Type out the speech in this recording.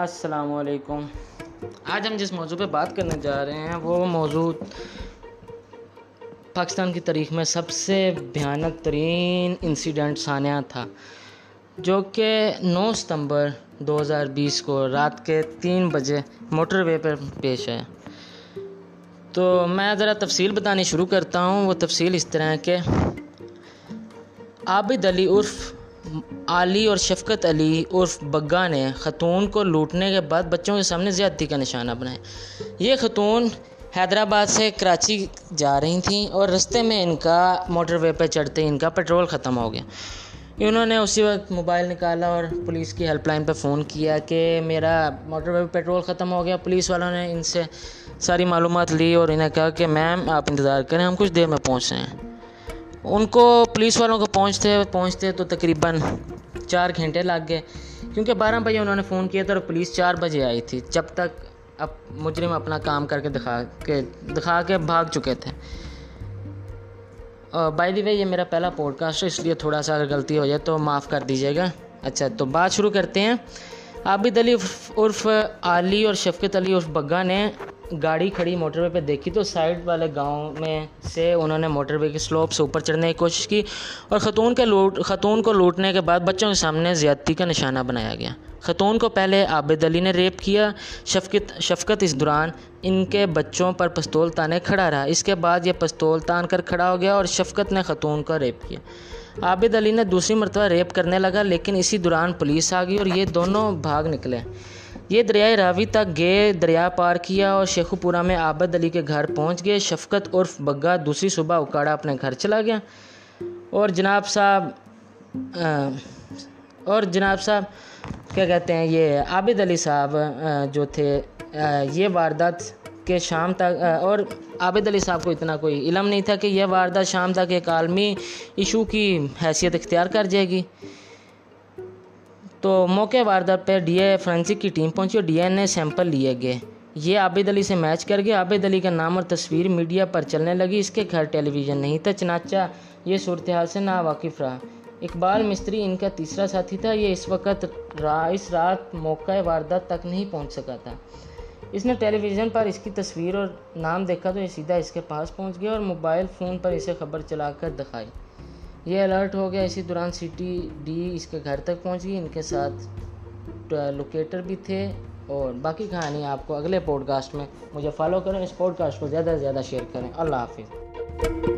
السلام علیکم۔ آج ہم جس موضوع پہ بات کرنے جا رہے ہیں، وہ موضوع پاکستان کی تاریخ میں سب سے بھیانک ترین انسیڈنٹ سانیہ تھا، جو کہ نو ستمبر دو ہزار بیس کو رات کے تین بجے موٹر وے پر پیش ہے تو میں ذرا تفصیل بتانی شروع کرتا ہوں۔ وہ تفصیل اس طرح ہے کہ عابد علی عرف علی اور شفقت علی عرف بگا نے خاتون کو لوٹنے کے بعد بچوں کے سامنے زیادتی کا نشانہ بنایا۔ یہ خاتون حیدرآباد سے کراچی جا رہی تھیں اور رستے میں ان کا موٹر وے پہ چڑھتے ان کا پیٹرول ختم ہو گیا۔ انہوں نے اسی وقت موبائل نکالا اور پولیس کی ہیلپ لائن پہ فون کیا کہ میرا موٹر وے پہ پیٹرول ختم ہو گیا۔ پولیس والوں نے ان سے ساری معلومات لی اور انہیں کہا کہ میم آپ انتظار کریں، ہم کچھ دیر میں پہنچ رہے ہیں۔ ان کو پولیس والوں کو پہنچتے پہنچتے تو تقریباً چار گھنٹے لگ گئے۔ کیونکہ بارہ بجے انہوں نے فون کیا تھا اور پولیس چار بجے آئی تھی۔ جب تک اب مجرم اپنا کام کر کے دکھا کے دکھا کے بھاگ چکے تھے۔ بائی دی وے یہ میرا پہلا پوڈ کاسٹ ہے، اس لیے تھوڑا سا اگر غلطی ہو جائے تو معاف کر دیجیے گا۔ اچھا تو بات شروع کرتے ہیں۔ عابد علی عرف علی اور شفقت علی عرف بگا نے گاڑی کھڑی موٹر وے پہ دیکھی تو سائڈ والے گاؤں میں سے انہوں نے موٹر وے کی سلوپ سے اوپر چڑھنے کی کوشش کی اور خاتون کے لوٹ، خاتون کو لوٹنے کے بعد بچوں کے سامنے زیادتی کا نشانہ بنایا گیا۔ خاتون کو پہلے عابد علی نے ریپ کیا، شفقت شفقت اس دوران ان کے بچوں پر پستول تانے کھڑا رہا۔ اس کے بعد یہ پستول تان کر کھڑا ہو گیا اور شفقت نے خاتون کو ریپ کیا۔ عابد علی نے دوسری مرتبہ ریپ کرنے لگا، لیکن اسی دوران پولیس آ گئی اور یہ دونوں بھاگ نکلے۔ یہ دریائے راوی تک گئے، دریا پار کیا اور شیخو پورہ میں عابد علی کے گھر پہنچ گئے۔ شفقت عرف بگا دوسری صبح اکاڑا اپنے گھر چلا گیا۔ اور جناب صاحب اور جناب صاحب، کیا کہتے ہیں، یہ عابد علی صاحب جو تھے یہ واردات کے شام تک اور عابد علی صاحب کو اتنا کوئی علم نہیں تھا کہ یہ واردات شام تک ایک عالمی ایشو کی حیثیت اختیار کر جائے گی۔ تو موقع واردات پہ ڈی اے فرنسک کی ٹیم پہنچی اور ڈی این اے سیمپل لیے گئے۔ یہ عابد علی سے میچ کر گئے۔ عابد علی کا نام اور تصویر میڈیا پر چلنے لگی۔ اس کے گھر ٹیلی ویژن نہیں تھا چنانچہ یہ صورتحال سے نا واقف رہا۔ اقبال مستری ان کا تیسرا ساتھی تھا۔ یہ اس وقت اس رات موقع واردات تک نہیں پہنچ سکا تھا۔ اس نے ٹیلی ویژن پر اس کی تصویر اور نام دیکھا تو یہ سیدھا اس کے پاس پہنچ گیا اور موبائل فون پر اسے خبر چلا کر دکھائی۔ یہ الرٹ ہو گیا اسی دوران سی ٹی ڈی اس کے گھر تک پہنچ گئی ان کے ساتھ لوکیٹر بھی تھے اور باقی کہانی آپ کو اگلے پوڈ کاسٹ میں مجھے فالو کریں، اس پوڈ کاسٹ کو زیادہ سے زیادہ شیئر کریں۔ اللہ حافظ۔